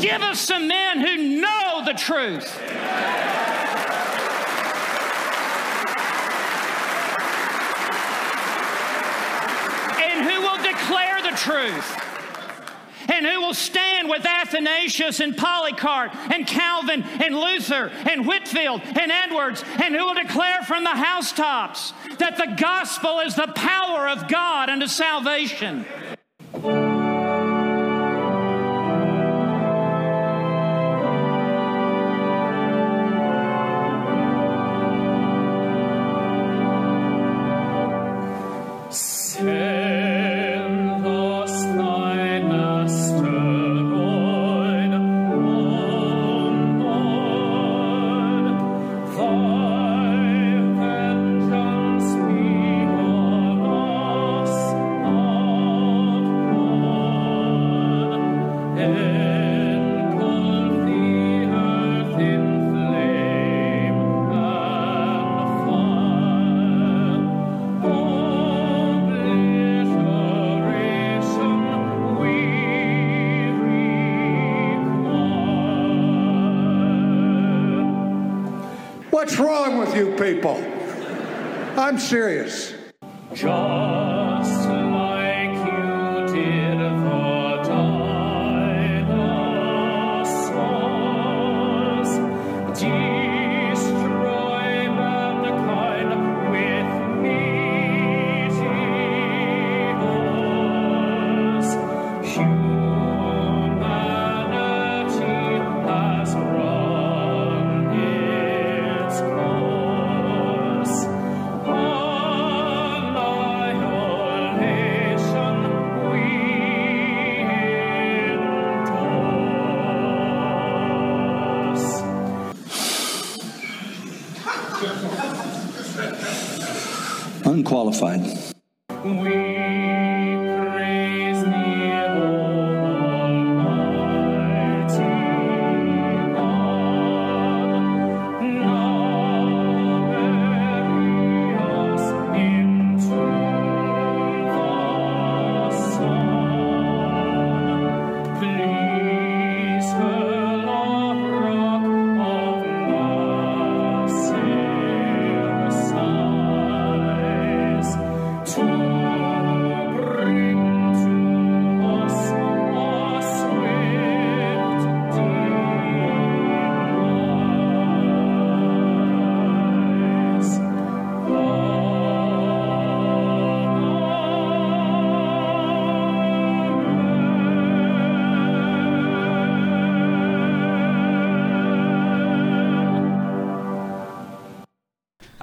Give us some men who know the truth. And who will declare the truth and who will stand with Athanasius and Polycarp and Calvin and Luther and Whitefield and Edwards, and who will declare from the housetops that the gospel is the power of God unto salvation. Serious.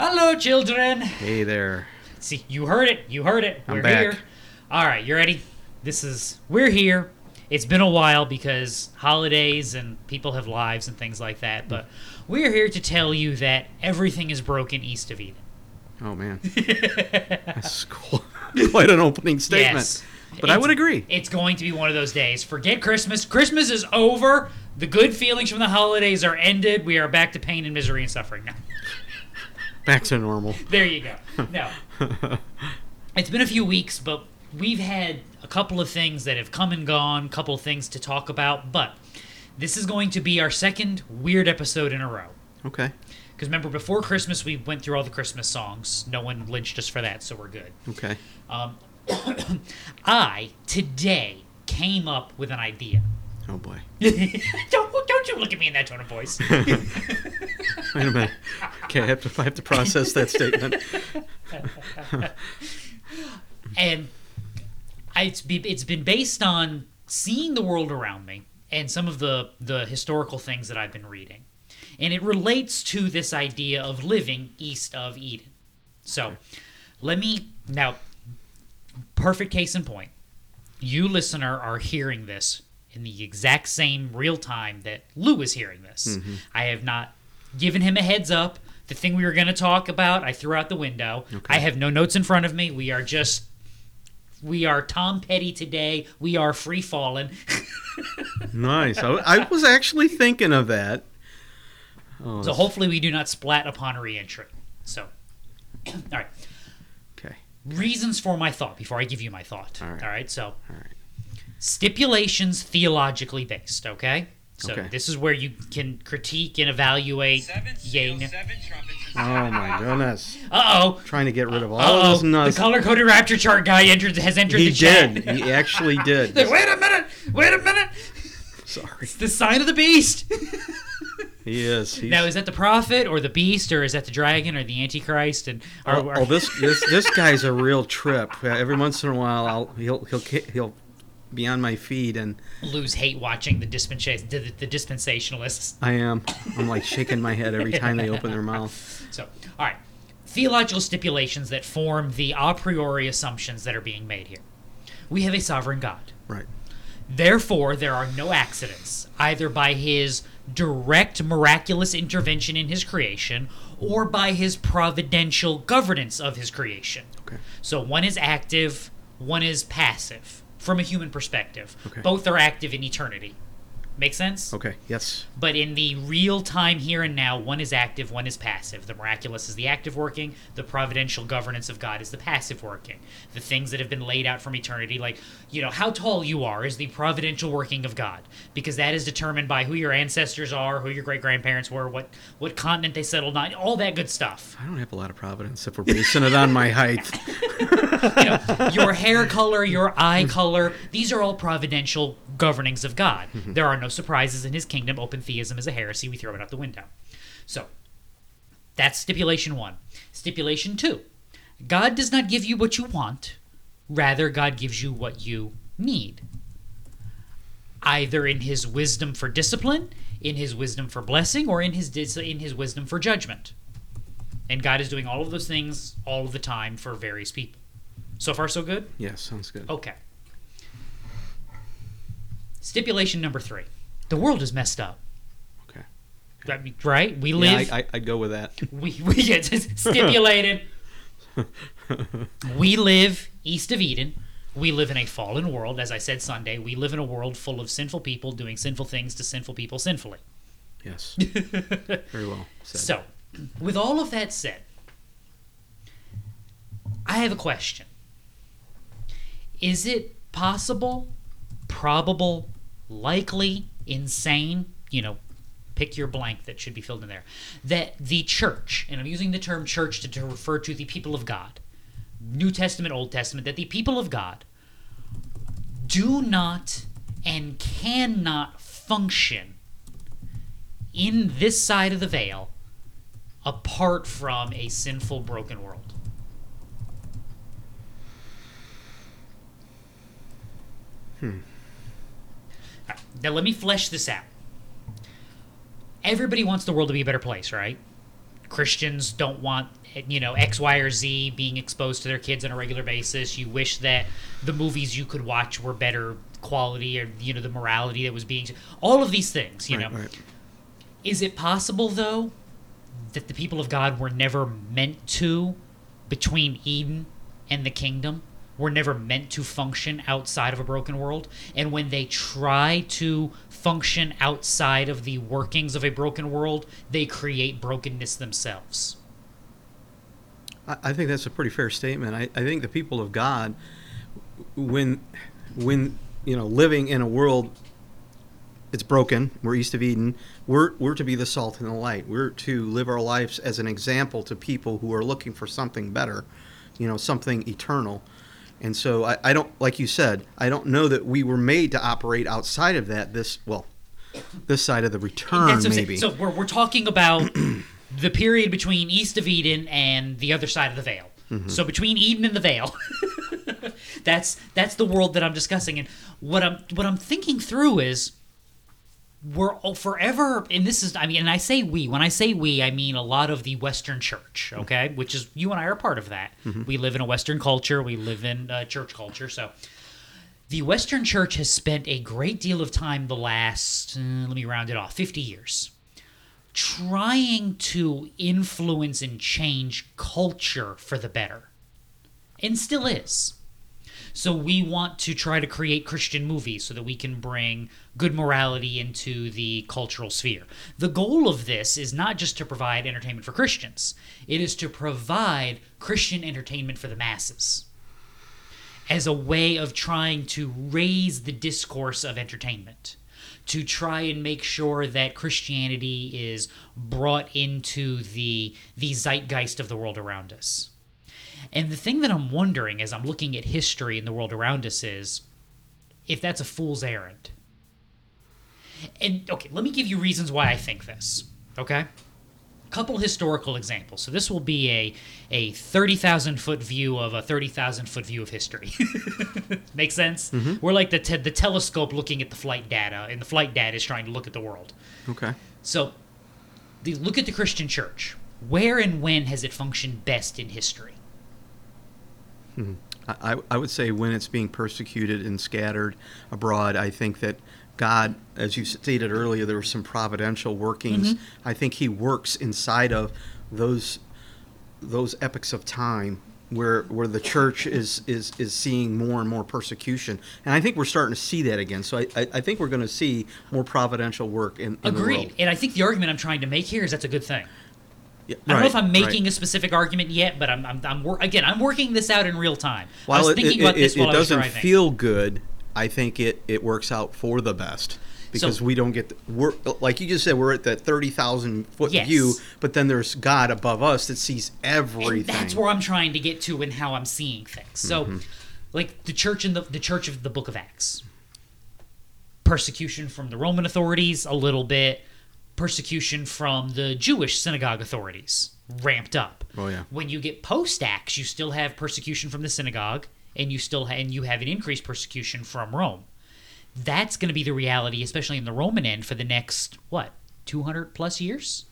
Hello, children. Hey there. See, you heard it. You heard it. I'm We're back. here. All right, you ready? This is we're here. It's been a while because holidays and people have lives and things like that, but we're here to tell you that everything is broken east of Eden. Oh man, that's cool. quite an opening statement. Yes. But I would agree. It's going to be one of those days. Forget Christmas. Christmas is over. The good feelings from the holidays are ended. We are back to pain and misery and suffering now. Back to normal. There you go. No. it's been a few weeks, but we've had a couple of things that have come and gone, a couple of things to talk about, but this is going to be our second weird episode in a row. Okay. Because remember, before Christmas, we went through all the Christmas songs. No one lynched us for that, so we're good. Okay. Um, I, today, came up with an idea. Oh boy. don't, don't you look at me in that tone of voice. Wait a minute. Okay, I have to I have to process that statement. and it's be, it's been based on seeing the world around me and some of the the historical things that I've been reading, and it relates to this idea of living east of Eden. So, let me now. Perfect case in point. You listener are hearing this in the exact same real time that Lou is hearing this. Mm-hmm. I have not given him a heads up. The thing we were going to talk about, I threw out the window. I have no notes in front of me. We are just we are Tom Petty today. We are free falling. Nice. I, I was actually thinking of that. Oh, so hopefully we do not splat upon reentry. So, all right. okay. Reasons for my thought before I give you my thought. All right. So, All right. stipulations theologically based. Okay. So Okay. this is where you can critique and evaluate. Seven Yay. seals, seven trumpets. Oh my goodness! Uh oh. Trying to get rid of all Uh of oh. those The color coded rapture chart guy entered has entered He the chat. He did. He actually did. Like, wait a minute. Wait a minute. Sorry. It's the sign of the beast. He is. He's, now is that the prophet or the beast or is that the dragon or the antichrist? And are, oh, are- oh, this this this guy's a real trip. Every once in a while, I'll he'll he'll ki- he'll be on my feed, and lose hate watching the dispensa- the, the dispensationalists. I am I'm like shaking my head every time they open their mouth. So, all right. Theological stipulations that form the a priori assumptions that are being made here. We have a sovereign God. Right. Therefore, there are no accidents, either by his direct miraculous intervention in his creation or by his providential governance of his creation. Okay. So one is active, one is passive from a human perspective. Okay. Both are active in eternity. Make sense? Okay. Yes. But in the real time here and now, one is active, one is passive. The miraculous is the active working, the providential governance of God is the passive working. The things that have been laid out from eternity, like, you know, how tall you are is the providential working of God, because that is determined by who your ancestors are, who your great grandparents were, what, what continent they settled on, all that good stuff. I don't have a lot of providence if we're basing it on my height. you know, your hair color, your eye color, these are all providential governings of God. Mm-hmm. There are no surprises in his kingdom. Open theism is a heresy. We throw it out the window. So, that's stipulation one. Stipulation two God does not give you what you want, rather, God gives you what you need. Either in his wisdom for discipline, in his wisdom for blessing, or in his, dis- in his wisdom for judgment. And God is doing all of those things all of the time for various people. So far, so good? Yes, sounds good. Okay. Stipulation number three the world is messed up. Okay. I mean, Right? We Yeah, live. I, I, I'd go with that. we, we get stipulated. we live east of Eden. We live in a fallen world. As I said Sunday, we live in a world full of sinful people doing sinful things to sinful people sinfully. Yes. Very well said. So, with all of that said, I have a question. Is it possible, probable, likely, insane, you know, pick your blank that should be filled in there, that the church, and I'm using the term church to, to refer to the people of God, New Testament, Old Testament, that the people of God do not and cannot function in this side of the veil apart from a sinful, broken world. Hmm. Now, let me flesh this out. Everybody wants the world to be a better place, right? Christians don't want, you know, X, Y, or Z being exposed to their kids on a regular basis. You wish that the movies you could watch were better quality or, you know, the morality that was being. All of these things, you Right, know. right. Is it possible, though, that the people of God were never meant to, between Eden and the kingdom, were never meant to function outside of a broken world? And when they try to function outside of the workings of a broken world, they create brokenness themselves? I, think that's a pretty fair statement. I, I think the people of God, when, when you know, living in a world, it's broken. We're east of Eden. We're we're to be the salt and the light. We're to live our lives as an example to people who are looking for something better, you know, something eternal. And so I, I don't, like you said, I don't know that we were made to operate outside of that. This well, this side of the return maybe. So we're, we're talking about the period between east of Eden and the other side of the veil. Mm-hmm. So between Eden and the veil, that's that's the world that I'm discussing. And what I'm what I'm thinking through is we're all forever and this is i mean and i say we when i say we i mean a lot of the western church okay? Which is you and i are part of that. We live in a western culture we live in uh, church culture so. The western church has spent a great deal of time the last uh, let me round it off 50 years trying to influence and change culture for the better and still is so we want to try to create Christian movies so that we can bring good morality into the cultural sphere. The goal of this is not just to provide entertainment for Christians, it is to provide Christian entertainment for the masses as a way of trying to raise the discourse of entertainment, to try and make sure that Christianity is brought into the the zeitgeist of the world around us. And the thing that I'm wondering as I'm looking at history in the world around us is if that's a fool's errand. And okay, let me give you reasons why I think this. Okay? couple historical examples. So this will be a a 30,000 foot view of a 30,000 foot view of history. Make sense? Mm-hmm. We're like the te- the telescope looking at the flight data and the flight data is trying to look at the world. Okay. So the, look at the Christian church. Where and when has it functioned best in history? Mm-hmm. I, I- I would say when it's being persecuted and scattered abroad, I think that God, as you stated earlier, there were some providential workings. Mm-hmm. I think He works inside of those those epochs of time where where the church is is is seeing more and more persecution, and I think we're starting to see that again. So I I, I think we're going to see more providential work in, in the Agreed. And I think the argument I'm trying to make here is that's a good thing. Yeah, I don't know if I'm making right. a specific argument yet, but I'm, I'm, I'm wor- again, I'm working this out in real time. I While was it, thinking it, about it, this it while I was doesn't driving. feel good, I think it, it works out for the best because So- we don't get the, we're like you just said we're at that thirty thousand foot Yes. view, but then there's God above us that sees and everything. that's where I'm trying to get to and how I'm seeing things. So, Mm-hmm. like the church in the the church of the Book of Acts, persecution from the Roman authorities a little bit, persecution from the Jewish synagogue authorities ramped up. Oh, yeah. When you get post Acts, you still have persecution from the synagogue, and you still ha- and you have an increased persecution from Rome. That's going to be the reality, especially in the Roman end, for the next what 200 plus years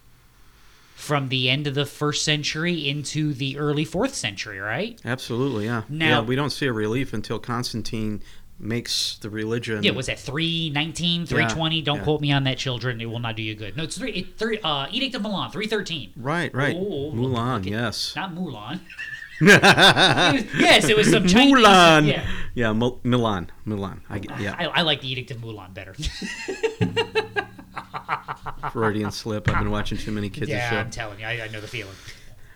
from the end of the first century into the early fourth century, right? Absolutely, yeah. Now- yeah, we don't see a relief until Constantine makes the religion. Yeah, was that 319, 320? Don't yeah. quote me on that, children. It will not do you good. No, it's three, it, three uh, Edict of Milan, 313. right, right. Oh, Mulan, look yes. Not Mulan. It was- yes, it was some Chinese. Mulan. Yeah. Yeah, Mil- Milan, Milan. I, get- yeah, I, I like the Edict of Mulan better. Freudian slip. I've been watching too many kids' yeah. I'm telling you, I, I know the feeling.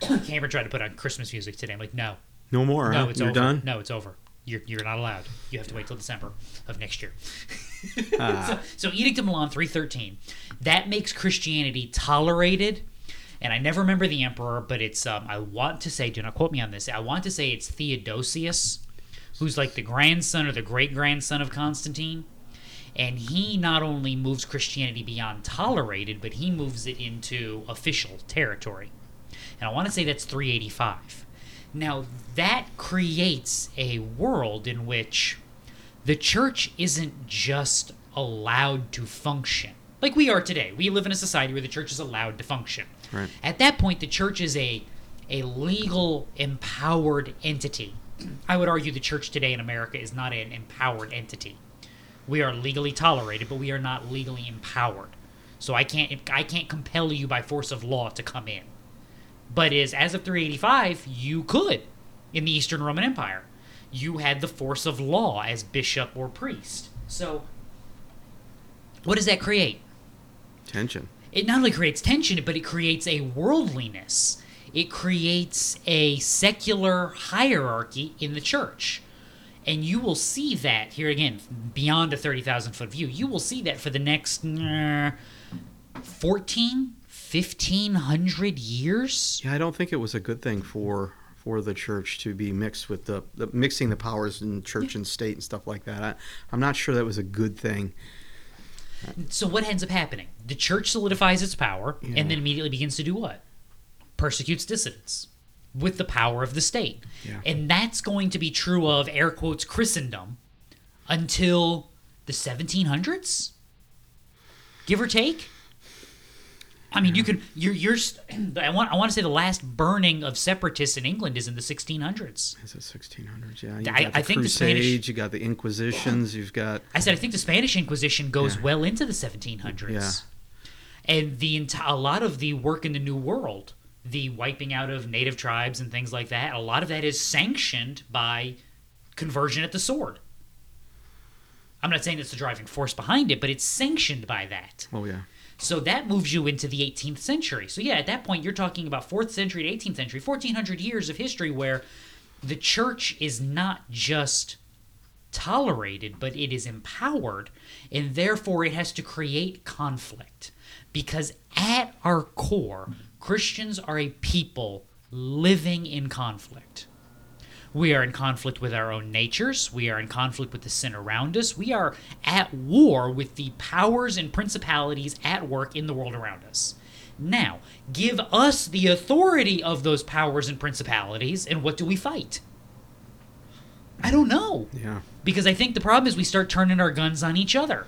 Cameron tried to put on Christmas music today. I'm like, no, No more. no, huh? it's You're over. done. No, it's over. You're, you're not allowed. You have to wait till December of next year. Ah. so, so Edict of Milan 313, that makes Christianity tolerated. And I never remember the emperor, but it's um, I want to say, do not quote me on this. I want to say it's Theodosius, who's like the grandson or the great grandson of Constantine. And he not only moves Christianity beyond tolerated, but he moves it into official territory. And I want to say that's 385. Now, that creates a world in which the church isn't just allowed to function like we are today. We live in a society where the church is allowed to function. Right. At that point, the church is a a legal empowered entity. I would argue the church today in America is not an empowered entity. We are legally tolerated, but we are not legally empowered. So I can't I can't compel you by force of law to come in. But is as of 385, you could in the Eastern Roman Empire. You had the force of law as bishop or priest. So what does that create? Tension. it not only creates tension, but it creates a worldliness. It creates a secular hierarchy in the church. And you will see that here again, beyond a 30,000 foot view, you will see that for the next uh, 14, 1500 years. Yeah, I don't think it was a good thing for for the church to be mixed with the, the mixing the powers in church and state and stuff like that. I, I'm not sure that was a good thing. So what ends up happening? The church solidifies its power Yeah. and then immediately begins to do what? Persecutes dissidents with the power of the state. Yeah. And that's going to be true of air quotes Christendom until the 1700s? Give or take? I mean, you could you're you're I want I want to say the last burning of separatists in England is in the 1600s. Is it 1600s? Yeah, you I- got the I think the Spanish- Crusades, you got the Inquisitions, you've got I said I think the Spanish Inquisition goes Yeah. well into the 1700s. Yeah. And the a lot of the work in the New World, the wiping out of native tribes and things like that, a lot of that is sanctioned by conversion at the sword. I'm not saying it's the driving force behind it, but it's sanctioned by that. oh yeah, So that moves you into the 18th century. So yeah, at that point you're talking about 4th century to 18th century, 1400 years of history where the church is not just tolerated, but it is empowered, and therefore it has to create conflict. Because at our core, Christians are a people living in conflict. We are in conflict with our own natures. We are in conflict with the sin around us. We are at war with the powers and principalities at work in the world around us. Now, give us the authority of those powers and principalities, and what do we fight? I don't know. Yeah. Because I think the problem is we start turning our guns on each other.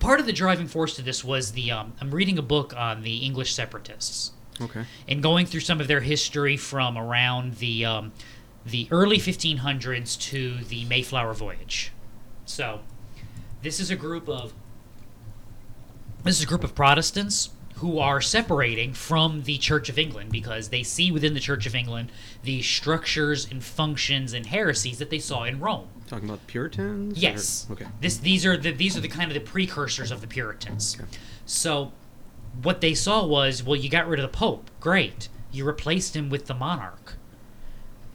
Part of the driving force to this was the um, I'm reading a book on the English separatists Okay. and going through some of their history from around the um, the early 1500s to the Mayflower voyage. So, this is a group of this is a group of Protestants who are separating from the Church of England because they see within the Church of England the structures and functions and heresies that they saw in Rome. Talking about Puritans? or- Yes. Okay. This these are the these are the kind of the precursors of the Puritans. Okay. So what they saw was, well, you got rid of the Pope. Great. You replaced him with the monarch.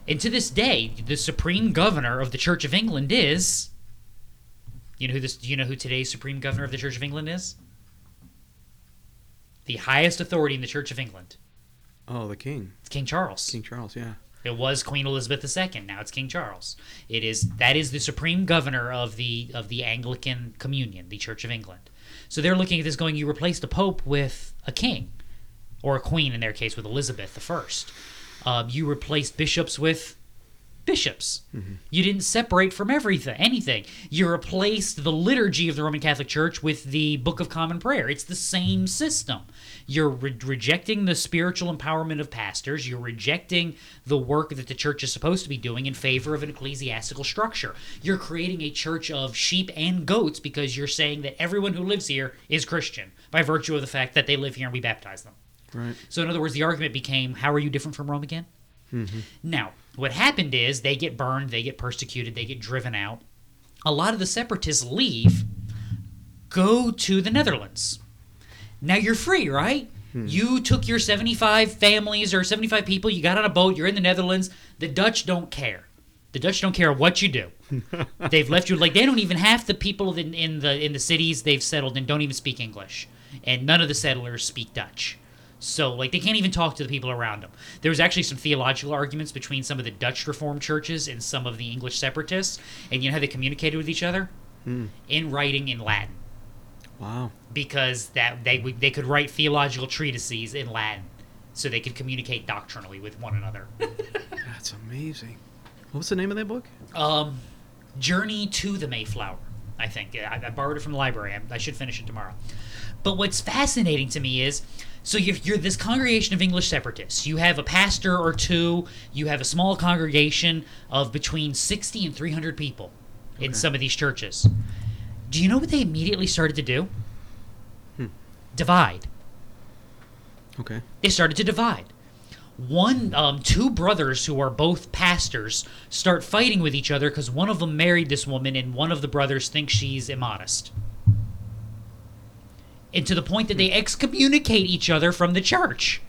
And to this day, the supreme governor of the Church of England is you know who this do you know who today's supreme governor of the Church of England is? The highest authority in the Church of England. Oh, the king. It's King Charles. King Charles, yeah. It was Queen Elizabeth II. Now it's King Charles. It is that is the supreme governor of the of the Anglican Communion, the Church of England. So they're looking at this going, you replaced a pope with a king, or a queen in their case with Elizabeth the First. Um, you replaced bishops with bishops. You didn't separate from everything, anything. You replaced the liturgy of the Roman Catholic Church with the Book of Common Prayer. It's the same system. You're re- rejecting the spiritual empowerment of pastors. You're rejecting the work that the church is supposed to be doing in favor of an ecclesiastical structure. You're creating a church of sheep and goats because you're saying that everyone who lives here is Christian by virtue of the fact that they live here and we baptize them. Right. So, in other words, the argument became, how are you different from Rome again? Mm-hmm. Now, what happened is they get burned, they get persecuted, they get driven out. A lot of the separatists leave, go to the Netherlands. Now you're free, right? Hmm. You took your 75 families or 75 people, you got on a boat, you're in the Netherlands. The Dutch don't care. The Dutch don't care what you do. they've left you like they don't even half the people in, in the in the cities they've settled in don't even speak English, and none of the settlers speak Dutch. So like they can't even talk to the people around them. There was actually some theological arguments between some of the Dutch Reformed churches and some of the English separatists, and you know how they communicated with each other in writing in Latin Wow. because that they they could write theological treatises in Latin, so they could communicate doctrinally with one another. That's amazing. What's the name of that book? Um, Journey to the Mayflower. I think I, I borrowed it from the library. I, I should finish it tomorrow. But what's fascinating to me is, so you're, you're this congregation of English separatists. You have a pastor or two. You have a small congregation of between sixty and three hundred people in some of these churches. Do you know what they immediately started to do? Divide. Okay. they started to divide. One, um, two brothers who are both pastors start fighting with each other because one of them married this woman and one of the brothers thinks she's immodest. And to the point that they excommunicate each other from the church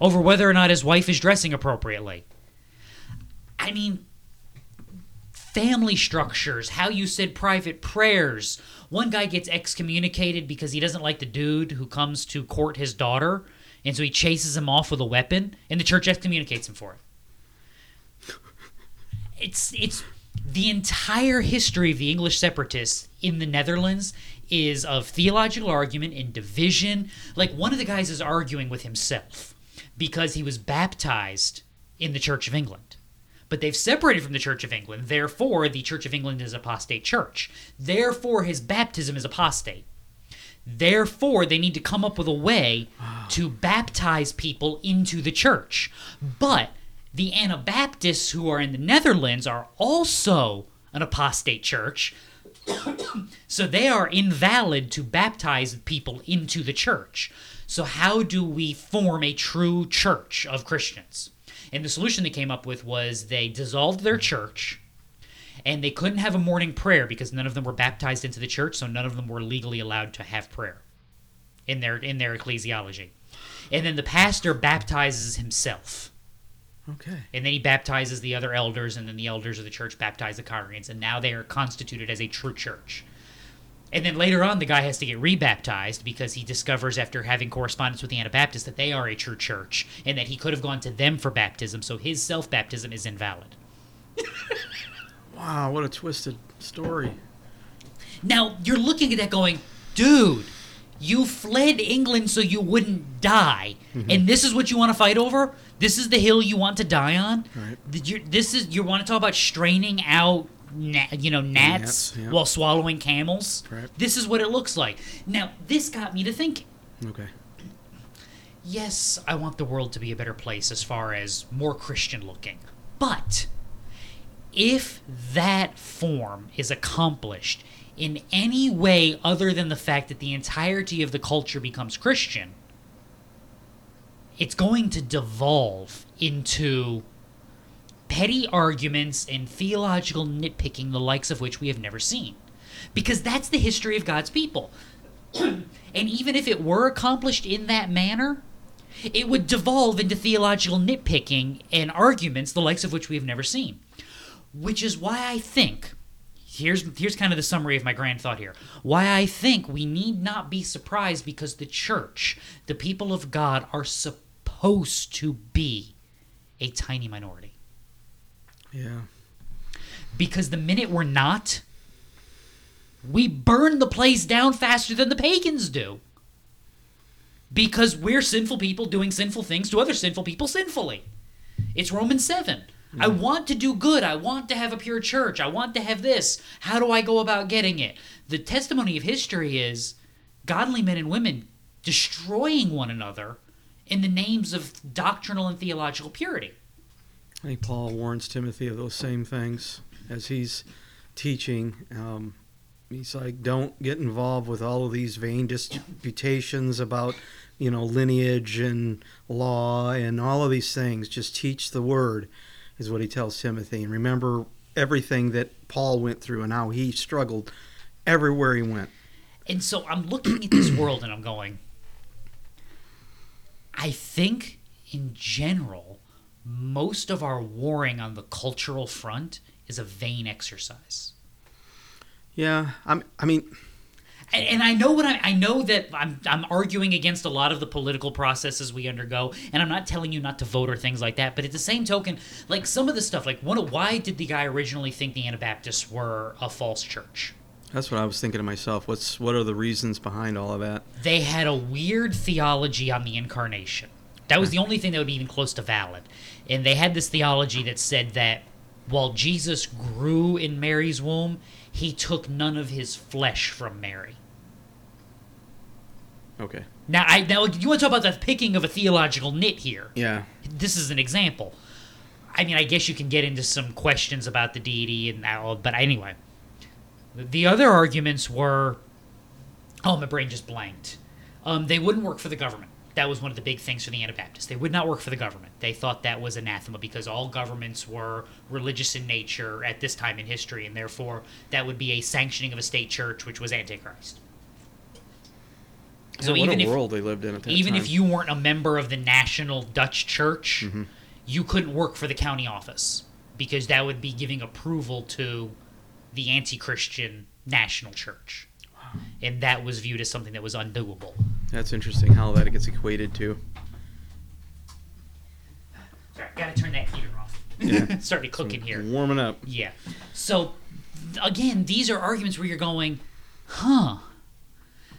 over whether or not his wife is dressing appropriately. I mean, family structures, how you said private prayers. One guy gets excommunicated because he doesn't like the dude who comes to court his daughter, and so he chases him off with a weapon, and the church excommunicates him for it. It's it's the entire history of the English separatists in the Netherlands is of theological argument and division. Like one of the guys is arguing with himself because he was baptized in the Church of England but they've separated from the Church of England. Therefore, the Church of England is apostate church. Therefore, his baptism is apostate. Therefore, they need to come up with a way to baptize people into the church. But the Anabaptists who are in the Netherlands are also an apostate church. So they are invalid to baptize people into the church. So, how do we form a true church of Christians? And the solution they came up with was they dissolved their church and they couldn't have a morning prayer because none of them were baptized into the church, so none of them were legally allowed to have prayer in their in their ecclesiology. And then the pastor baptizes himself. Okay. And then he baptizes the other elders, and then the elders of the church baptize the congregants, and now they are constituted as a true church. And then later on, the guy has to get rebaptized because he discovers after having correspondence with the Anabaptists that they are a true church and that he could have gone to them for baptism, so his self baptism is invalid. Wow, what a twisted story. Now, you're looking at that going, dude, you fled England so you wouldn't die. Mm-hmm. And this is what you want to fight over? This is the hill you want to die on? Right. You're- This is you want to talk about straining out na- you know gnats yeah. while swallowing camels? Right. This is what it looks like. Now, this got me to thinking. Okay. Yes, I want the world to be a better place as far as more Christian looking. But if that form is accomplished in any way other than the fact that the entirety of the culture becomes Christian, it's going to devolve into petty arguments and theological nitpicking, the likes of which we have never seen. Because that's the history of God's people. and even if it were accomplished in that manner, it would devolve into theological nitpicking and arguments, the likes of which we have never seen. Which is why I think here's here's kind of the summary of my grand thought here. Why I think we need not be surprised because the church, the people of God, are supposed to be a tiny minority. Yeah. Because the minute we're not, we burn the place down faster than the pagans do. Because we're sinful people doing sinful things to other sinful people sinfully. It's Romans 7. I want to do good. I want to have a pure church. I want to have this. How do I go about getting it? The testimony of history is godly men and women destroying one another in the names of doctrinal and theological purity. I think Paul warns Timothy of those same things as he's teaching. Um, he's like, don't get involved with all of these vain disputations about, you know, lineage and law and all of these things. Just teach the word, is what he tells Timothy. And remember everything that Paul went through and how he struggled everywhere he went. And so I'm looking at this world and I'm going, I think in general, most of our warring on the cultural front is a vain exercise. Yeah, I'm, I mean, And, and I know what I, I know that I'm, I'm arguing against a lot of the political processes we undergo, and I'm not telling you not to vote or things like that. But at the same token, like some of the stuff, like one, why did the guy originally think the Anabaptists were a false church? that's what I was thinking to myself. What's what are the reasons behind all of that? they had a weird theology on the incarnation. That was the only thing that would be even close to valid. And they had this theology that said that while Jesus grew in Mary's womb, he took none of his flesh from Mary. Okay. Now, I now you want to talk about the picking of a theological nit here? Yeah. This is an example. I mean, I guess you can get into some questions about the deity and all, but anyway. The other arguments were, oh, my brain just blanked. Um, they wouldn't work for the government. That was one of the big things for the Anabaptists. They would not work for the government. They thought that was anathema because all governments were religious in nature at this time in history, and therefore that would be a sanctioning of a state church, which was Antichrist. So what a world they lived in even time. if you weren't a member of the national Dutch church, Mm-hmm. you couldn't work for the county office because that would be giving approval to the anti-Christian national church, and that was viewed as something that was undoable. That's interesting how that gets equated to. Sorry, gotta turn that heater off. Yeah. Started cooking here. Warming up. Yeah. So th- again, these are arguments where you're going, huh?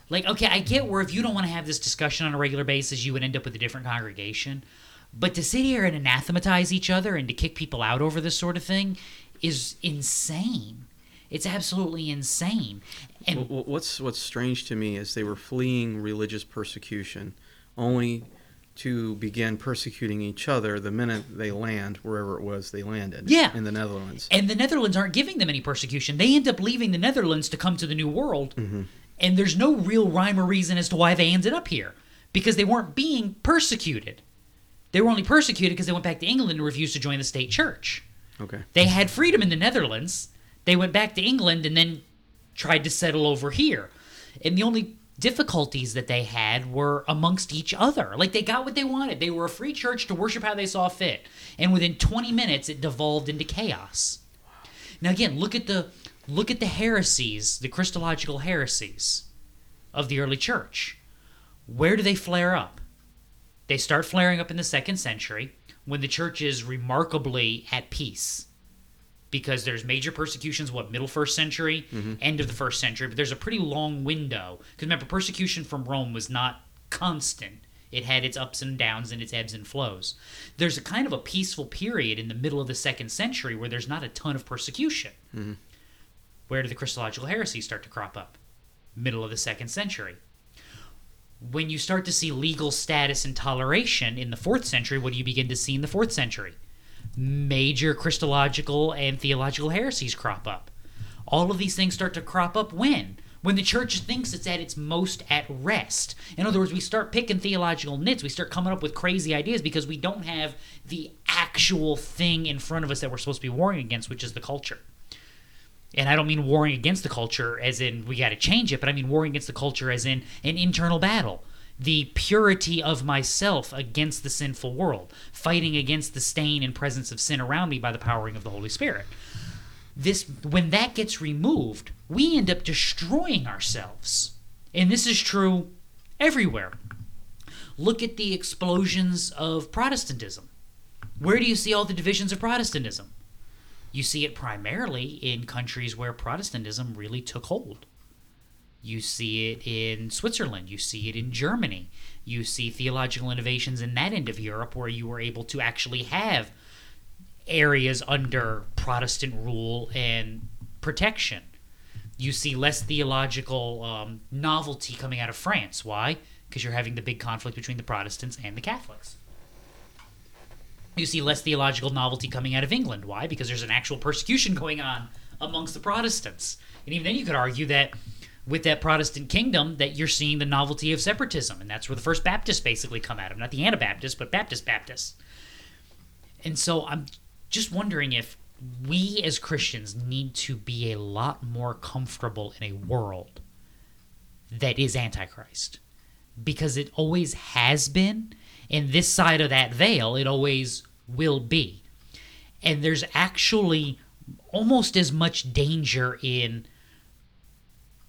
Like, okay, I get where if you don't want to have this discussion on a regular basis, you would end up with a different congregation. But to sit here and anathematize each other and to kick people out over this sort of thing is insane. It's absolutely insane. And Wh- wh- What's what's strange to me is they were fleeing religious persecution, only to begin persecuting each other the minute they land wherever it was they landed. Yeah. in the Netherlands. and the Netherlands aren't giving them any persecution. They end up leaving the Netherlands to come to the New World, mm-hmm. and there's no real rhyme or reason as to why they ended up here because they weren't being persecuted. They were only persecuted because they went back to England and refused to join the state church. Okay. They had freedom in the Netherlands. They went back to England and then tried to settle over here. And the only difficulties that they had were amongst each other. Like they got what they wanted. They were a free church to worship how they saw fit. And within 20 minutes it devolved into chaos. Now again, look at the look at the heresies, the Christological heresies of the early church. Where do they flare up? They start flaring up in the second century when the church is remarkably at peace because there's major persecutions what middle first century? Mm-hmm. End of the first century. But there's a pretty long window. Because remember persecution from rome was not constant. It had its ups and downs and its ebbs and flows. There's a kind of a peaceful period in the middle of the second century where there's not a ton of persecution. Mm-hmm. Where do the christological heresies start to crop up? Middle of the second century. When you start to see legal status and toleration in the fourth century what do you begin to see in the fourth century major Christological and theological heresies crop up. All of these things start to crop up when? When the church thinks it's at its most at rest. In other words, we start picking theological nits. We start coming up with crazy ideas because we don't have the actual thing in front of us that we're supposed to be warring against, which is the culture. And I don't mean warring against the culture as in we got to change it, but I mean warring against the culture as in an internal battle. The purity of myself against the sinful world, fighting against the stain and presence of sin around me by the powering of the Holy Spirit. This when that gets removed, we end up destroying ourselves. And this is true everywhere. Look at the explosions of Protestantism. Where do you see all the divisions of Protestantism? You see it primarily in countries where Protestantism really took hold. You see it in Switzerland. You see it in Germany. You see theological innovations in that end of Europe where you were able to actually have areas under Protestant rule and protection. You see less theological um, novelty coming out of France. Why? Because you're having the big conflict between the Protestants and the Catholics. You see less theological novelty coming out of England. Why? Because there's an actual persecution going on amongst the Protestants. And even then, you could argue that with that Protestant kingdom, that you're seeing the novelty of separatism, and that's where the first Baptists basically come out of. Not the Anabaptists, but Baptist Baptists. And so I'm just wondering if we as Christians need to be a lot more comfortable in a world that is Antichrist. Because it always has been, and this side of that veil, it always will be. And there's actually almost as much danger in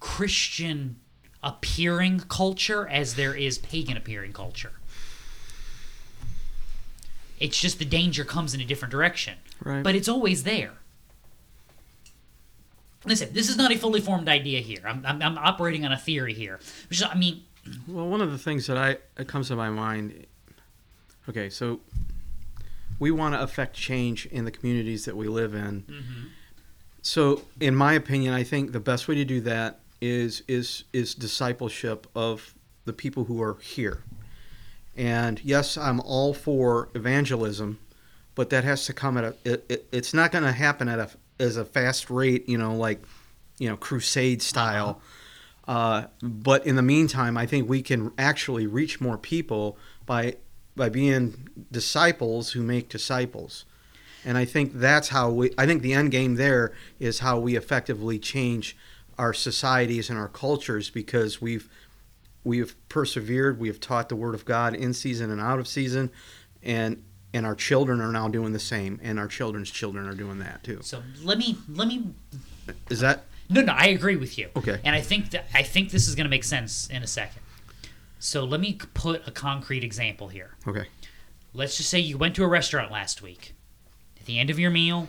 Christian appearing culture as there is pagan appearing culture. It's just the danger comes in a different direction. Right. But it's always there. Listen, this is not a fully formed idea here. I'm, I'm, I'm operating on a theory here. Which I mean, Well, one of the things that I that comes to my mind. Okay, so we want to affect change in the communities that we live in. Mm-hmm. So, in my opinion, I think the best way to do that is is is discipleship of the people who are here. And yes, I'm all for evangelism, but that has to come at a. It, it, it's not going to happen at a as a fast rate, you know, like you know crusade style. Uh, but in the meantime, I think we can actually reach more people by by being disciples who make disciples. And I think that's how we. I think the end game there is how we effectively change our societies and our cultures because we've we've persevered. We have taught the Word of God in season and out of season, and and our children are now doing the same, and our children's children are doing that too. so let me let me Is that No, no, I agree with you. Okay. And I think that I think this is going to make sense in a second. So let me put a concrete example here. okay? Let's just say you went to a restaurant last week. At the end of your meal,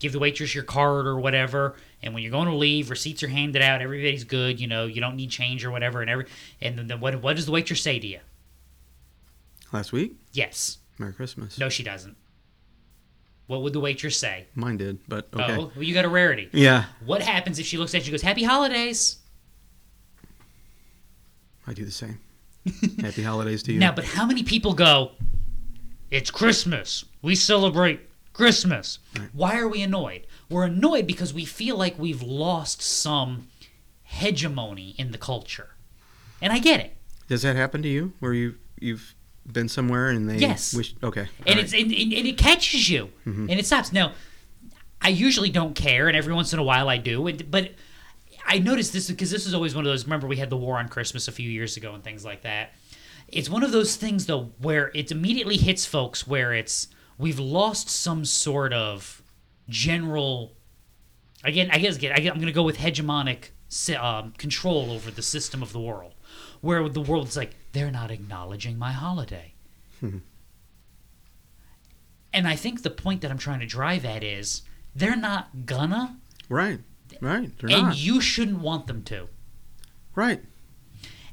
give the waitress your card or whatever, and when you're going to leave, receipts are handed out. Everybody's good. You know, you don't need change or whatever, and every and then, then what what does the waitress say to you? Last week, Yes. Merry Christmas. No, she doesn't. What would the waitress say? Mine did, but okay. Oh, well, you got a rarity. Yeah, What happens if she looks at you and goes, Happy holidays? I do the same. Happy holidays to you. Now, but how many people go, It's Christmas. We celebrate Christmas. Why are we annoyed? We're annoyed because we feel like we've lost some hegemony in the culture. And I get it. Does that happen to you, where you you've been somewhere and they Yes. wish? Okay, and it's and, and, and it catches you mm-hmm. and it stops now i usually don't care and every once in a while i do and, but I noticed this because this is always one of those. Remember, we had the war on Christmas a few years ago and things like that. It's one of those things though where it immediately hits folks where it's we've lost some sort of general. Again, I guess again, I- I'm going to go with hegemonic um, control over the system of the world, where the world's like they're not acknowledging my holiday. And I think the point that I'm trying to drive at is they're not gonna, Right. Right. They're and not. you shouldn't want them to. right.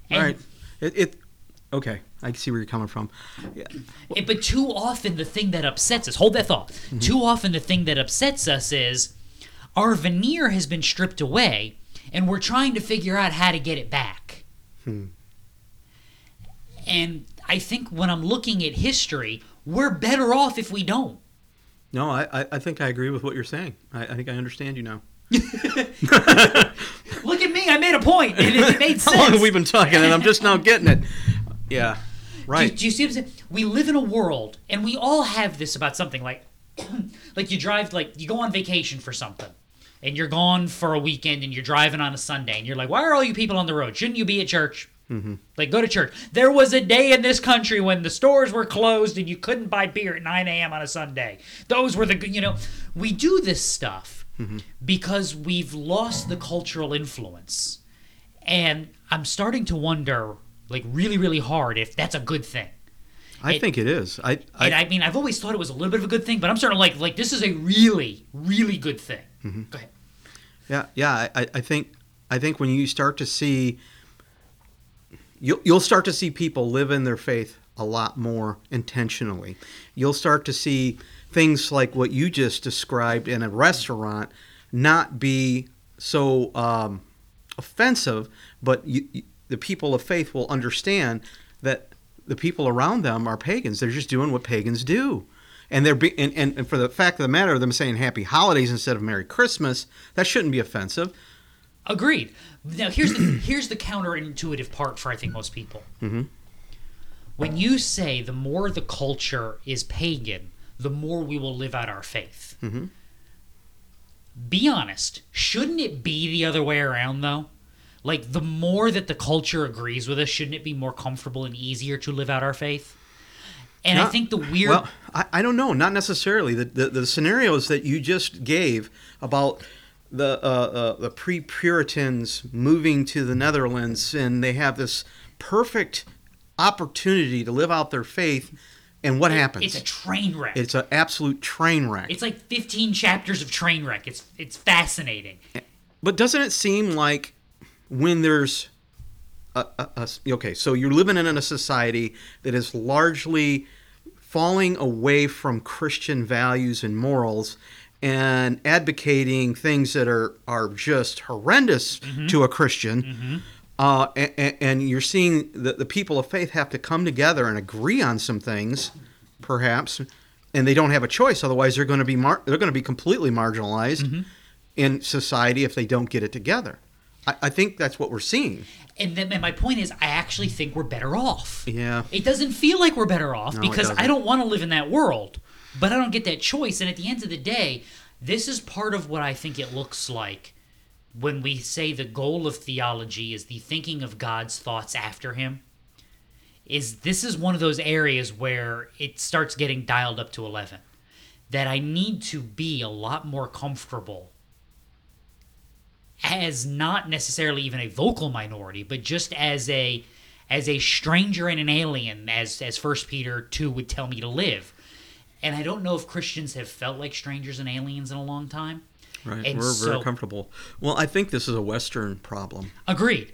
And right. It, it. Okay. I see where you're coming from. Yeah. it- but too often, the thing that upsets us, hold that thought. Too often, the thing that upsets us is our veneer has been stripped away, and we're trying to figure out how to get it back. Hmm. And I think when I'm looking at history, we're better off if we don't. No, I, I, I think I agree with what you're saying. I, I think I understand you now. Look at me, I made a point, and it, it made sense. How long have we been talking, and I'm just now getting it? Yeah. Right. Do, do you see what I'm saying? We live in a world, and we all have this about something like, like you drive, like you go on vacation for something, and you're gone for a weekend, and you're driving on a Sunday, and you're like, why are all you people on the road? Shouldn't you be at church? Mm-hmm. Like go to church. There was a day in this country when the stores were closed and you couldn't buy beer at 9 a.m. on a Sunday. Those were the you know. We do this stuff because we've lost the cultural influence, and I'm starting to wonder, like really, really hard, if that's a good thing. I it- think it is. I, And I, I mean, I've always thought it was a little bit of a good thing, but I'm starting to like like this is a really, really good thing. Go ahead. yeah, yeah. I, I think, I think when you start to see, you'll, you'll start to see people live in their faith a lot more intentionally. You'll start to see things like what you just described in a restaurant not be so um, offensive, but you, the people of faith will understand that the people around them are pagans. They're just doing what pagans do. And they're be, and, and, and for the fact of the matter, of them saying Happy Holidays instead of Merry Christmas, that shouldn't be offensive. Agreed. Now here's the here's the counterintuitive part for I think most people. Mm-hmm. When you say the more the culture is pagan, the more we will live out our faith. Mm-hmm. Be honest. Shouldn't it be the other way around though? Like the more that the culture agrees with us, shouldn't it be more comfortable and easier to live out our faith? And I think the weird Well, I, I don't know. Not necessarily. The, the the scenarios that you just gave about the uh, uh, the pre-Puritans moving to the Netherlands and they have this perfect opportunity to live out their faith, and what happens? it's a train wreck. It's an absolute train wreck. It's like 15 chapters of train wreck. It's it's fascinating. But doesn't it seem like when there's a, a, a- okay, so you're living in a society that is largely falling away from Christian values and morals and advocating things that are are just horrendous mm-hmm. to a Christian. Mm-hmm. Uh, and, and you're seeing that the people of faith have to come together and agree on some things, perhaps, and they don't have a choice. Otherwise, they're going to be mar- they're going to be completely marginalized mm-hmm. in society if they don't get it together. I, I think that's what we're seeing. And then and my point is, I actually think we're better off. Yeah. It doesn't feel like we're better off No, because I don't want to live in that world, but I don't get that choice. And at the end of the day, this is part of what I think it looks like when we say the goal of theology is the thinking of God's thoughts after Him. Is this is one of those areas where it starts getting dialed up to 11 that I need to be a lot more comfortable as not necessarily even a vocal minority, but just as a as a stranger and an alien, as as First Peter two would tell me to live. And I don't know if Christians have felt like strangers and aliens in a long time. Right. And we're so- very comfortable. Well, I think this is a Western problem. Agreed.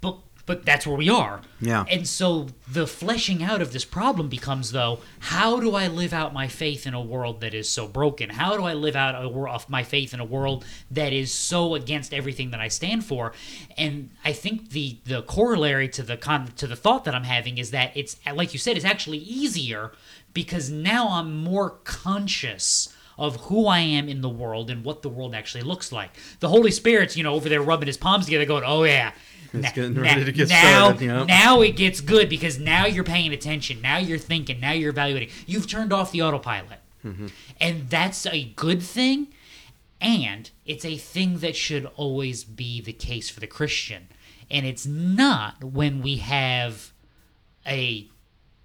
But but that's where we are. Yeah. And so the fleshing out of this problem becomes though, how do I live out my faith in a world that is so broken? How do I live out a wor- my faith in a world that is so against everything that I stand for? And I think the the corollary to the con- to the thought that I'm having is that it's like you said, it's actually easier because now I'm more conscious of who I am in the world and what the world actually looks like. The Holy Spirit's, you know, over there rubbing his palms together, going, "Oh yeah, It's Na- getting ready to get now, started, yeah. now it gets good because now you're paying attention. Now you're thinking. Now you're evaluating. You've turned off the autopilot, Mm-hmm. and that's a good thing. And it's a thing that should always be the case for the Christian. And it's not when we have a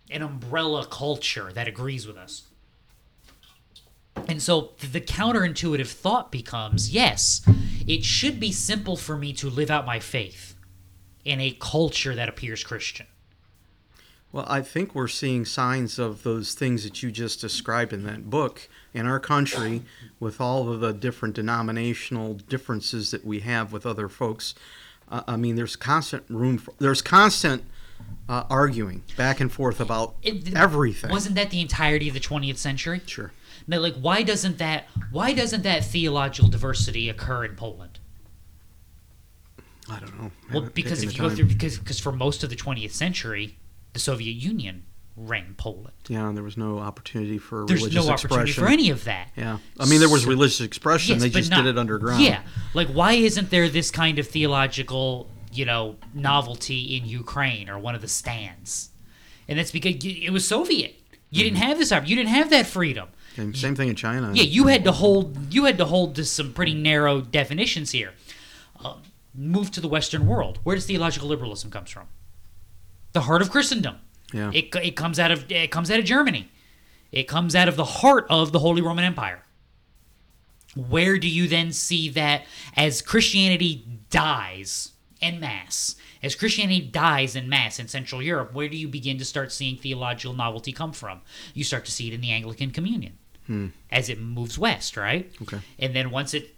an umbrella culture that agrees with us. And so the counterintuitive thought becomes yes, it should be simple for me to live out my faith in a culture that appears Christian. Well, I think we're seeing signs of those things that you just described in that book in our country with all of the different denominational differences that we have with other folks. Uh, I mean, there's constant room for, there's constant uh, arguing back and forth about It- everything. Wasn't that the entirety of the 20th century? Sure. Now, like, why doesn't that why doesn't that theological diversity occur in Poland? I don't know. I Well, because if you go through because because for most of the 20th century, the Soviet Union ran Poland. Yeah, and there was no opportunity for religious expression. There's religious no opportunity expression. for any of that. Yeah, I mean there was So- religious expression. Yes, they just not- did it underground. Yeah, like why isn't there this kind of theological, you know, novelty in Ukraine or one of the stands? And that's because it was Soviet. You didn't mm-hmm. have this. op- You didn't have that freedom. Same, same thing in China. Yeah, you had to hold. You had to hold to some pretty narrow definitions here. Move to the Western world. Where does theological liberalism comes from? The heart of Christendom. Yeah. It, it comes out of it comes out of Germany. It comes out of the heart of the Holy Roman Empire. Where do you then see that as Christianity dies en masse? As Christianity dies en masse in Central Europe, where do you begin to start seeing theological novelty come from? You start to see it in the Anglican Communion hmm. as it moves west, right? Okay. And then once it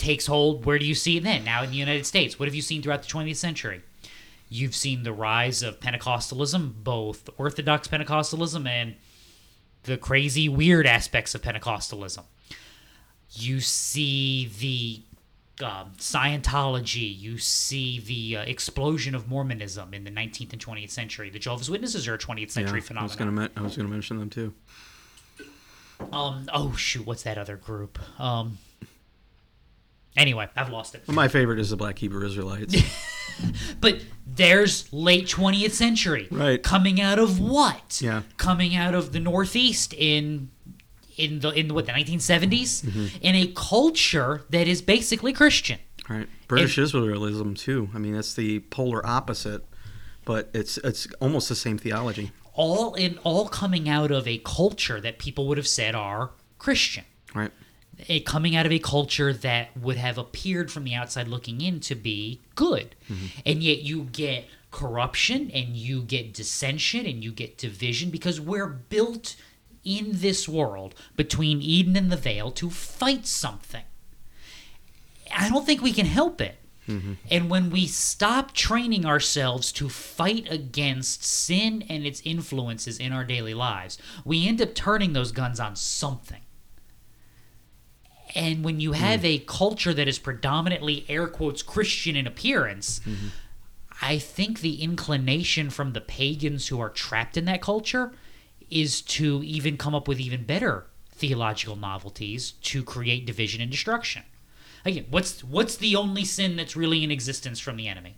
takes hold, where do you see it then? Now in the United States, what have you seen throughout the 20th century? You've seen the rise of Pentecostalism, both Orthodox Pentecostalism and the crazy, weird aspects of Pentecostalism. You see the um, Scientology. You see the uh, explosion of Mormonism in the 19th and 20th century. The Jehovah's Witnesses are a 20th century was phenomenon. I was gonna mention them too. Um. Oh shoot, what's that other group? Um. Anyway, I've lost it. Well, my favorite is the Black Hebrew Israelites. But there's late 20th century. Right. Coming out of what? Yeah. Coming out of the Northeast in in the in what the 1970s Mm-hmm. in a culture that is basically Christian. right. British Israelism too. I mean that's the polar opposite, but it's it's almost the same theology. All in all coming out of a culture that people would have said are Christian. Right. It coming out of a culture that would have appeared from the outside looking in to be good. Mm-hmm. And yet you get corruption and you get dissension and you get division because we're built in this world between Eden and the veil to fight something. I don't think we can help it. Mm-hmm. And when we stop training ourselves to fight against sin and its influences in our daily lives, we end up turning those guns on something. And when you mm. have a culture that is predominantly air quotes Christian in appearance, mm-hmm. I think the inclination from the pagans who are trapped in that culture is to even come up with even better theological novelties to create division and destruction. Again, what's what's the only sin that's really in existence from the enemy?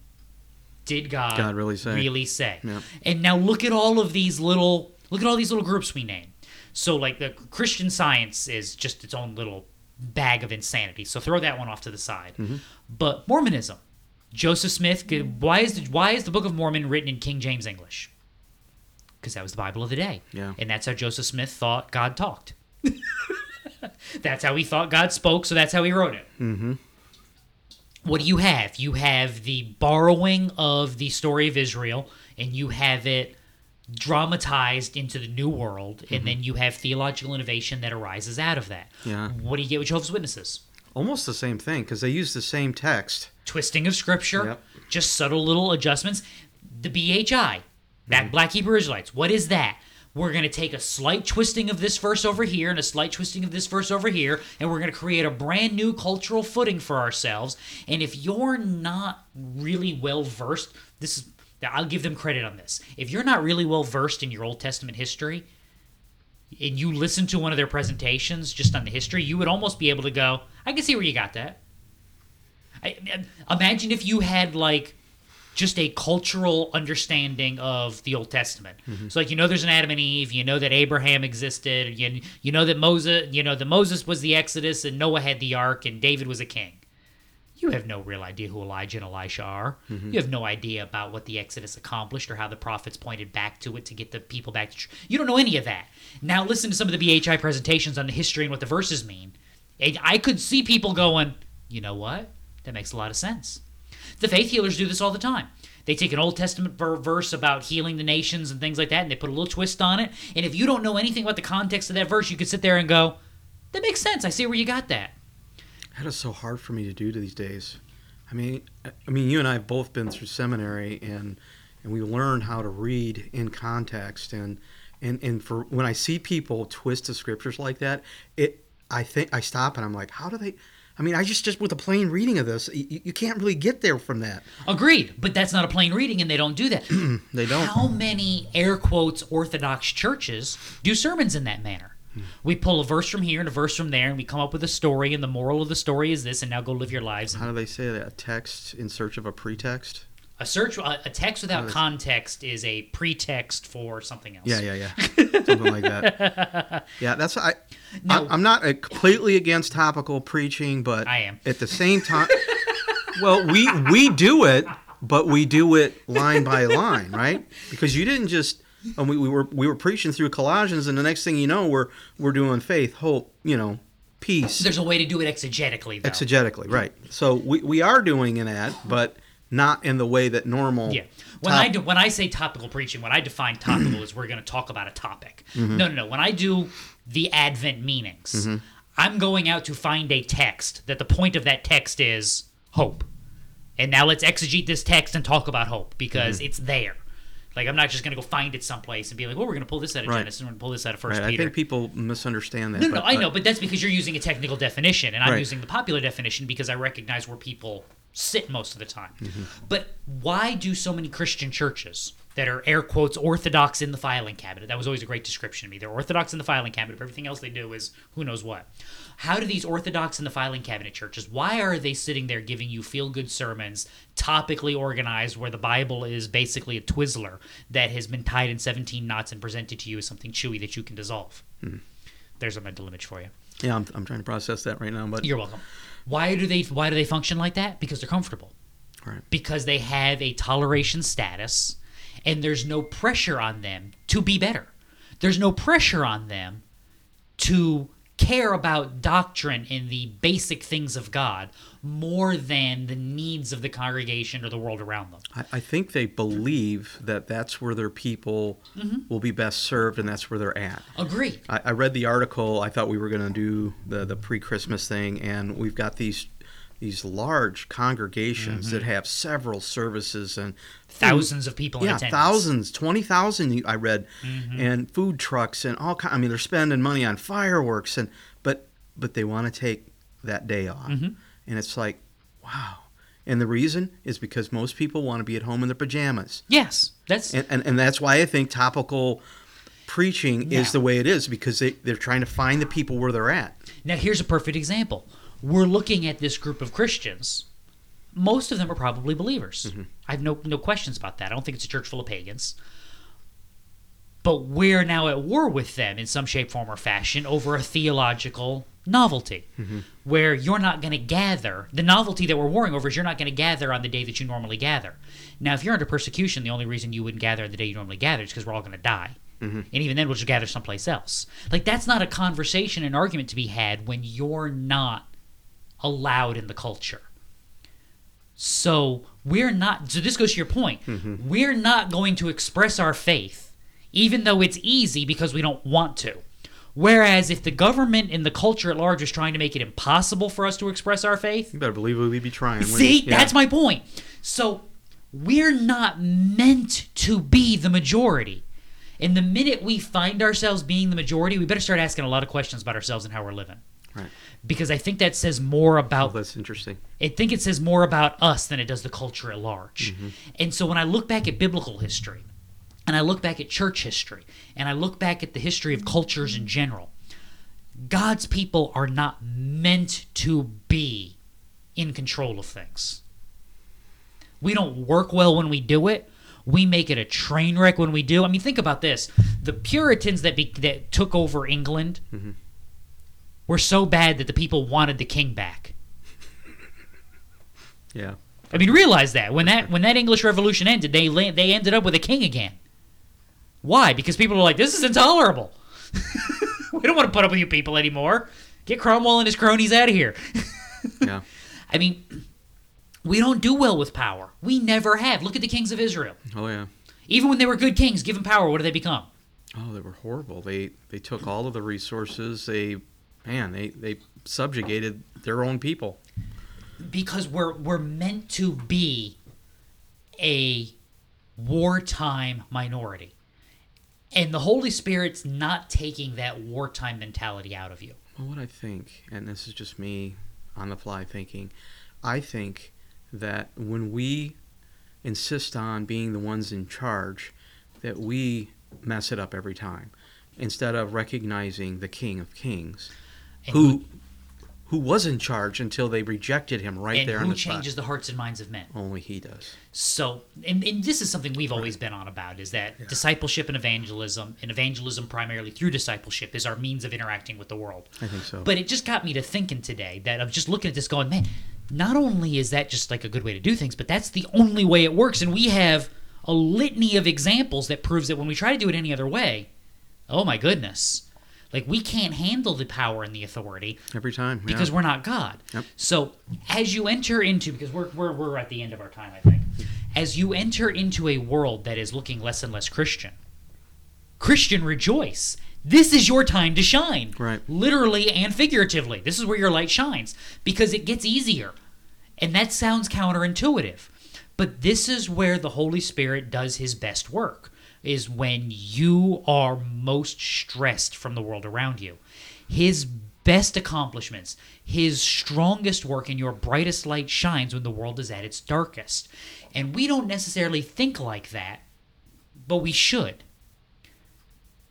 Did God, God really say? Really say? Yeah. And now look at all of these little look at all these little groups we name. So like the Christian Science is just its own little bag of insanity. So throw that one off to the side. Mm-hmm. But Mormonism, Joseph Smith. Why is the why is the Book of Mormon written in King James English? Because that was the Bible of the day. Yeah. And that's how Joseph Smith thought God talked. that's how he thought God spoke. So that's how he wrote it. Mm-hmm. What do you have? You have the borrowing of the story of Israel, and you have it dramatized into the new world, and mm-hmm. then you have theological innovation that arises out of that. Yeah. What do you get with Jehovah's Witnesses? Almost the same thing because they use the same text. Twisting of scripture, Yep. just subtle little adjustments. The BHI, back mm-hmm. Black Hebrew Israelites, what is that? We're going to take a slight twisting of this verse over here and a slight twisting of this verse over here, and we're going to create a brand new cultural footing for ourselves. And if you're not really well versed, this is I'll give them credit on this. If you're not really well versed in your Old Testament history, and you listen to one of their presentations just on the history, you would almost be able to go, I can see where you got that. I, imagine if you had like just a cultural understanding of the Old Testament. Mm-hmm. So like you know there's an Adam and Eve, you know that Abraham existed, you, you know that Moses, you know that Moses was the Exodus and Noah had the ark and David was a king. You have no real idea who Elijah and Elisha are. Mm-hmm. You have no idea about what the Exodus accomplished or how the prophets pointed back to it to get the people back to tr- You don't know any of that. Now listen to some of the BHI presentations on the history and what the verses mean. And I could see people going, you know what? That makes a lot of sense. The faith healers do this all the time. They take an Old Testament ver- verse about healing the nations and things like that, and they put a little twist on it. And if you don't know anything about the context of that verse, you could sit there and go, that makes sense. I see where you got that. That is so hard for me to do to these days. I mean, I mean, you and I have both been through seminary, and and we learned how to read in context, and and and for when I see people twist the scriptures like that, it I think I stop and I'm like, how do they? I mean, I just just with a plain reading of this, you, you can't really get there from that. Agreed, but that's not a plain reading, and they don't do that. They don't. How many air quotes Orthodox churches do sermons in that manner? We pull a verse from here and a verse from there, and we come up with a story, and the moral of the story is this, and now go live your lives. How do they say that? A text in search of a pretext? A search, a a text without context is a pretext for something else. Yeah, yeah, yeah. Something like that. Yeah, that's I. No. I I'm not completely against topical preaching, but I am. at the same time. well, we we do it, but we do it line by line, right? Because you didn't just. And we, we were we were preaching through Colossians, and the next thing you know, we're we're doing faith, hope, you know, peace, There's a way to do it exegetically, though. exegetically, right? So we, we are doing that, but not in the way that normal. Yeah. When top- I do, when I say topical preaching, when I define topical is we're going to talk about a topic. Mm-hmm. No, no, no. When I do the Advent meanings, I'm going out to find a text that the point of that text is hope. And now let's exegete this text and talk about hope because Mm-hmm. it's there. Like I'm not just going to go find it someplace and be like, "Well, we're going to pull this out of Right. Genesis and we're going to pull this out of First Right, I think people misunderstand that. No, no, but- I but- know, but that's because you're using a technical definition, and I'm Right. using the popular definition because I recognize where people sit most of the time. Mm-hmm. But why do so many Christian churches that are air quotes orthodox in the filing cabinet? That was always a great description to me. They're orthodox in the filing cabinet, but everything else they do is who knows what. How do these orthodox in the filing cabinet churches? Why are they sitting there giving you feel good sermons, topically organized, where the Bible is basically a Twizzler that has been tied in 17 knots and presented to you as something chewy that you can dissolve? Hmm. There's a mental image for you. Yeah, I'm, I'm trying to process that right now, but You're welcome. Why do they why do they function like that? Because they're comfortable. Right. Because they have a toleration status and there's no pressure on them to be better. There's no pressure on them to care about doctrine and the basic things of God more than the needs of the congregation or the world around them. I, I think they believe that that's where their people Mm-hmm. will be best served and that's where they're at. Agreed. I, I read the article. I thought we were going to do the, the pre Christmas thing, and we've got these these large congregations Mm-hmm. that have several services and Thousands of people in yeah, attendance. Mm-hmm. thousands, twenty thousand. I read, and food trucks and all. kind I mean, they're spending money on fireworks and but but they want to take that day off, Mm-hmm. and it's like, wow. And the reason is because most people want to be at home in their pajamas, Yes. That's and and, and that's why I think topical preaching Now- is the way it is because they they're trying to find the people where they're at. Now, here's a perfect example. We're looking at this group of Christians. Most of them are probably believers. Mm-hmm. I have no no questions about that. I don't think it's a church full of pagans. But we're now at war with them in some shape, form, or fashion over a theological novelty, Mm-hmm. where you're not going to gather. The novelty that we're warring over is you're not going to gather on the day that you normally gather. Now, if you're under persecution, the only reason you wouldn't gather on the day you normally gather is because we're all going to die. Mm-hmm. And even then, we'll just gather someplace else. Like, that's not a conversation, an argument to be had when you're not allowed in the culture. So, we're not, so this goes to your point. Mm-hmm. We're not going to express our faith, even though it's easy because we don't want to. Whereas, if the government and the culture at large is trying to make it impossible for us to express our faith, You better believe we'd be trying. See. Yeah. that's my point. So we're not meant to be the majority. And the minute we find ourselves being the majority, we better start asking a lot of questions about ourselves and how we're living. Right. Because I think that says more Oh, about that's interesting. I think it says more about us than it does the culture at large. Mm-hmm. And so when I look back at biblical history, and I look back at church history, and I look back at the history of cultures in general, God's people are not meant to be in control of things. We don't work well when we do it. We make it a train wreck when we do. I mean, think about this: the Puritans that be, that took over England mm-hmm. Were so bad that the people wanted the king back. Yeah. I mean, realize that when that when that English Revolution ended, they they ended up with a king again. Why? Because people were like, "This is intolerable. we don't want to put up with you people anymore. Get Cromwell and his cronies out of here." Yeah. I mean, we don't do well with power. We never have. Look at the kings of Israel. Oh yeah. Even when they were good kings, given power, what do they become? Oh, they were horrible. They they took all of the resources. They, man, they they subjugated their own people. because we're we're meant to be a wartime minority. And the Holy Spirit's not taking that wartime mentality out of you. Well, what I think, and this is just me on the fly thinking, I think that when we insist on being the ones in charge, that we mess it up every time, instead of recognizing the King of Kings, And who who was in charge until they rejected him right and there who the spot. changes the hearts and minds of men. Only he does. So, and, and this is something we've always been on about is that discipleship and evangelism, and evangelism primarily through discipleship, is our means of interacting with the world. I think so. But it just got me to thinking today that I'm just looking at this going, man, not only is that just like a good way to do things, but that's the only way it works. And we have a litany of examples that proves that when we try to do it any other way, oh my goodness. Like we can't handle the power and the authority every time yeah. because we're not God. Yep. So as you enter into because we're, we're we're at the end of our time, I think. As you enter into a world that is looking less and less Christian, Christian rejoice. This is your time to shine. Right. Literally and figuratively. This is where your light shines because it gets easier. And that sounds counterintuitive. But this is where the Holy Spirit does his best work is when you are most stressed from the world around you. His best accomplishments, his strongest work and your brightest light shines when the world is at its darkest. And we don't necessarily think like that, but we should.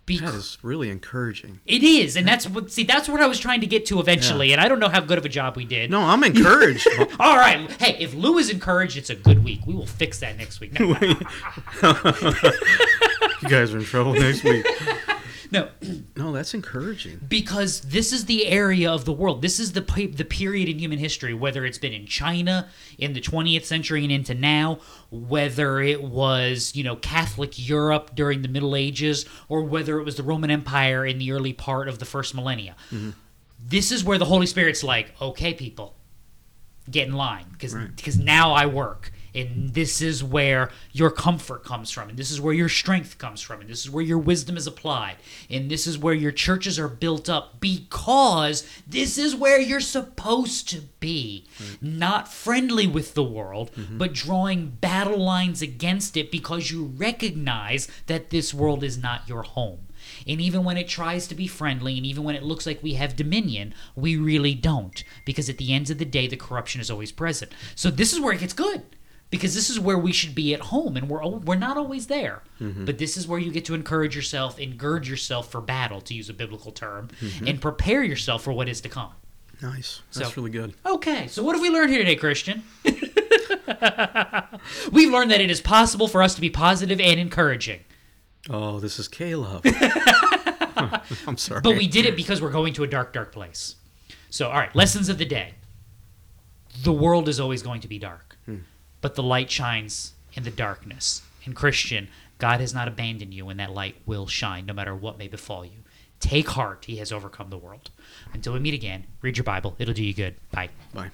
That Because is really encouraging. it is, and that's what see that's what I was trying to get to eventually, and I don't know how good of a job we did. No, I'm encouraged. All right, hey, if Lou is encouraged, it's a good week. We will fix that next week. No, you guys are in trouble next week. no, No, that's encouraging. because this is the area of the world. This is the pe- the period in human history, whether it's been in China in the 20th century and into now, whether it was you know Catholic Europe during the Middle Ages, or whether it was the Roman Empire in the early part of the first millennia. Mm-hmm. This is where the Holy Spirit's like, okay, people, get in line because Right. because now I work. And this is where your comfort comes from, and this is where your strength comes from, and this is where your wisdom is applied, and this is where your churches are built up because this is where you're supposed to be. Mm-hmm. Not friendly with the world, mm-hmm. but drawing battle lines against it because you recognize that this world is not your home. And even when it tries to be friendly, and even when it looks like we have dominion, we really don't. Because at the end of the day, the corruption is always present. So this is where it gets good. Because this is where we should be at home, and we're we're not always there. Mm-hmm. But this is where you get to encourage yourself and gird yourself for battle, to use a biblical term, mm-hmm. and prepare yourself for what is to come. Nice. That's So- really good. Okay, so what have we learned here today, Christian? We've learned that it is possible for us to be positive and encouraging. Oh, this is Caleb. I'm sorry. But we did it because we're going to a dark, dark place. So, all right, lessons of the day. The world is always going to be dark, hmm. But the light shines in the darkness. And, Christian, God has not abandoned you, and that light will shine no matter what may befall you. Take heart, He has overcome the world. Until we meet again, read your Bible. It'll do you good. Bye. Bye.